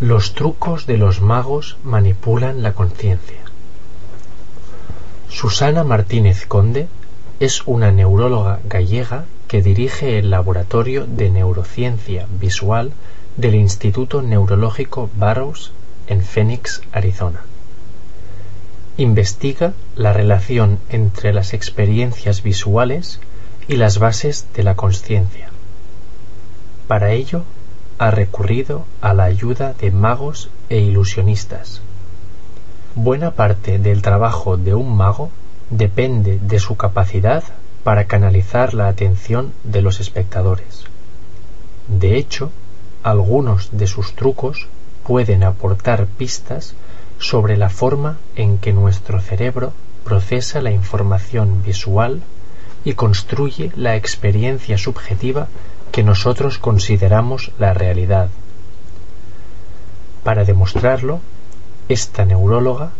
Los trucos de los magos manipulan la conciencia. Susana Martínez Conde es una neuróloga gallega que dirige el Laboratorio de Neurociencia Visual del Instituto Neurológico Barrows en Phoenix, Arizona. Investiga la relación entre las experiencias visuales y las bases de la conciencia. Para ello, ha recurrido a la ayuda de magos e ilusionistas. Buena parte del trabajo de un mago depende de su capacidad para canalizar la atención de los espectadores. De hecho, algunos de sus trucos pueden aportar pistas sobre la forma en que nuestro cerebro procesa la información visual y construye la experiencia subjetiva que nosotros consideramos la realidad. Para demostrarlo, esta neuróloga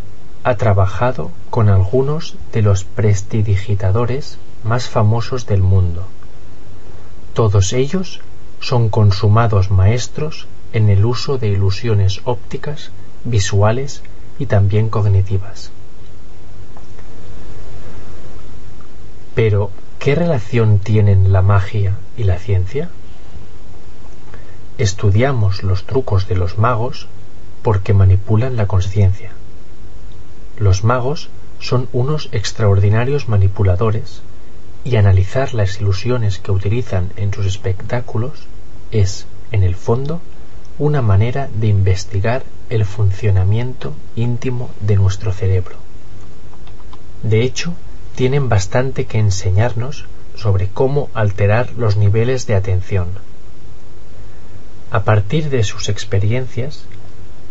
ha trabajado con algunos de los prestidigitadores más famosos del mundo. Todos ellos son consumados maestros en el uso de ilusiones ópticas, visuales y también cognitivas. Pero, ¿qué relación tienen la magia y la ciencia? Estudiamos los trucos de los magos porque manipulan la conciencia. Los magos son unos extraordinarios manipuladores y analizar las ilusiones que utilizan en sus espectáculos es, en el fondo, una manera de investigar el funcionamiento íntimo de nuestro cerebro. De hecho, tienen bastante que enseñarnos sobre cómo alterar los niveles de atención. A partir de sus experiencias,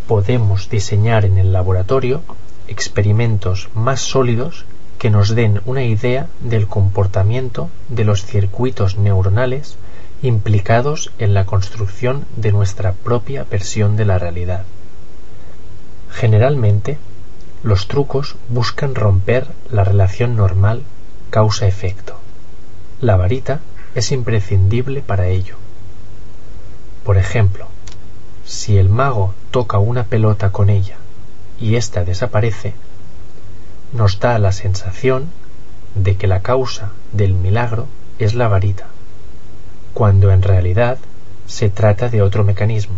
podemos diseñar en el laboratorio experimentos más sólidos que nos den una idea del comportamiento de los circuitos neuronales implicados en la construcción de nuestra propia versión de la realidad. Generalmente, los trucos buscan romper la relación normal causa-efecto. La varita es imprescindible para ello. Por ejemplo, si el mago toca una pelota con ella y ésta desaparece, nos da la sensación de que la causa del milagro es la varita, cuando en realidad se trata de otro mecanismo.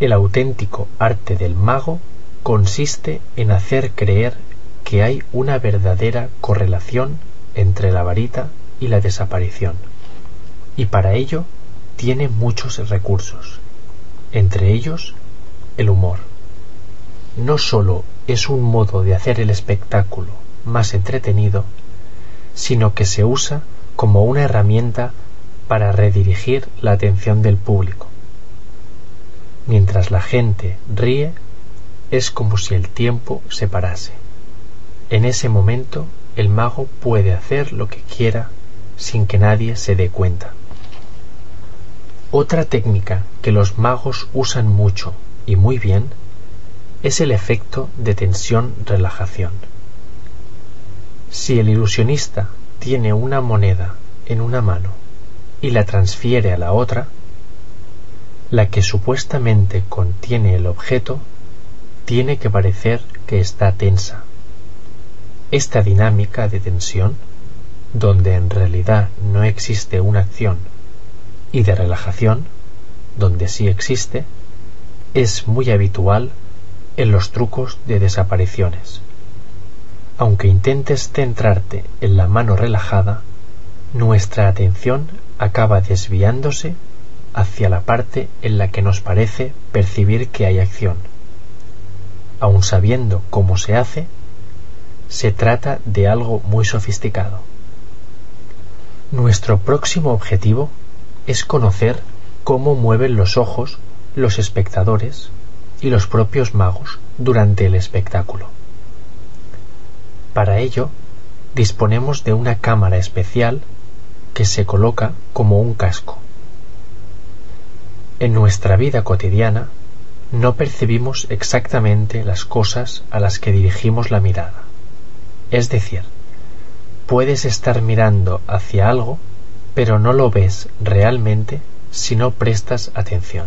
El auténtico arte del mago consiste en hacer creer que hay una verdadera correlación entre la varita y la desaparición, y para ello tiene muchos recursos, entre ellos el humor. No sólo es un modo de hacer el espectáculo más entretenido, sino que se usa como una herramienta para redirigir la atención del público. Mientras la gente ríe, es como si el tiempo se parase. En ese momento el mago puede hacer lo que quiera sin que nadie se dé cuenta. Otra técnica que los magos usan mucho y muy bien es el efecto de tensión-relajación. Si el ilusionista tiene una moneda en una mano y la transfiere a la otra, la que supuestamente contiene el objeto tiene que parecer que está tensa esta dinámica de tensión, donde en realidad no existe una acción, y de relajación, donde sí existe, es muy habitual en los trucos de desapariciones. Aunque intentes centrarte en la mano relajada, nuestra atención acaba desviándose hacia la parte en la que nos parece percibir que hay acción. Aun sabiendo cómo se hace, se trata de algo muy sofisticado. Nuestro próximo objetivo es conocer cómo mueven los ojos los espectadores y los propios magos durante el espectáculo. Para ello, disponemos de una cámara especial que se coloca como un casco. En nuestra vida cotidiana no percibimos exactamente las cosas a las que dirigimos la mirada. Es decir, puedes estar mirando hacia algo, pero no lo ves realmente si no prestas atención.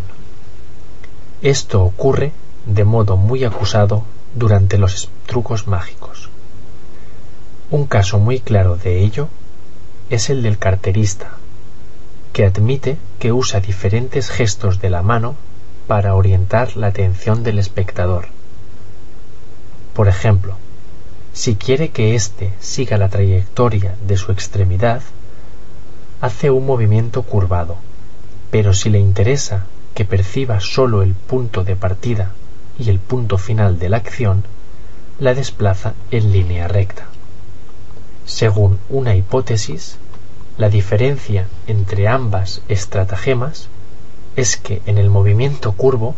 Esto ocurre de modo muy acusado durante los trucos mágicos. Un caso muy claro de ello es el del carterista, que admite que usa diferentes gestos de la mano para orientar la atención del espectador. Por ejemplo, si quiere que éste siga la trayectoria de su extremidad, hace un movimiento curvado, pero si le interesa que perciba solo el punto de partida y el punto final de la acción, la desplaza en línea recta. Según una hipótesis, la diferencia entre ambas estratagemas es que en el movimiento curvo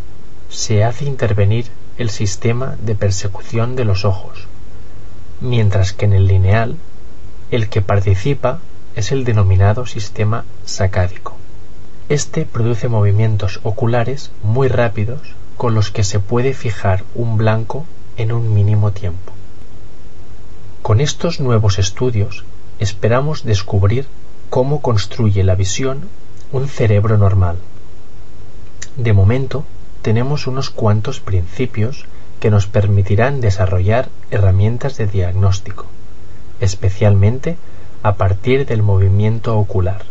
se hace intervenir el sistema de persecución de los ojos, mientras que en el lineal el que participa es el denominado sistema sacádico. Este produce movimientos oculares muy rápidos con los que se puede fijar un blanco en un mínimo tiempo. Con estos nuevos estudios esperamos descubrir cómo construye la visión un cerebro normal. De momento, tenemos unos cuantos principios que nos permitirán desarrollar herramientas de diagnóstico, especialmente a partir del movimiento ocular.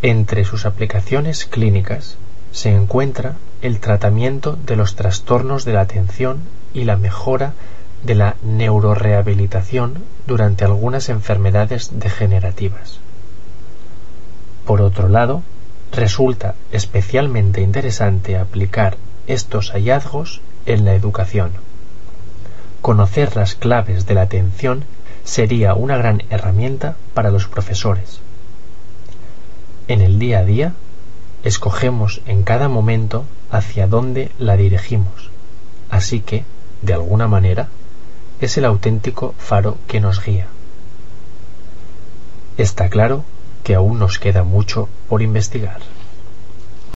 Entre sus aplicaciones clínicas se encuentra el tratamiento de los trastornos de la atención y la mejora de la neurorehabilitación durante algunas enfermedades degenerativas. Por otro lado, resulta especialmente interesante aplicar estos hallazgos en la educación. Conocer las claves de la atención sería una gran herramienta para los profesores. En el día a día, escogemos en cada momento hacia dónde la dirigimos, así que, de alguna manera, es el auténtico faro que nos guía. Está claro que aún nos queda mucho por investigar.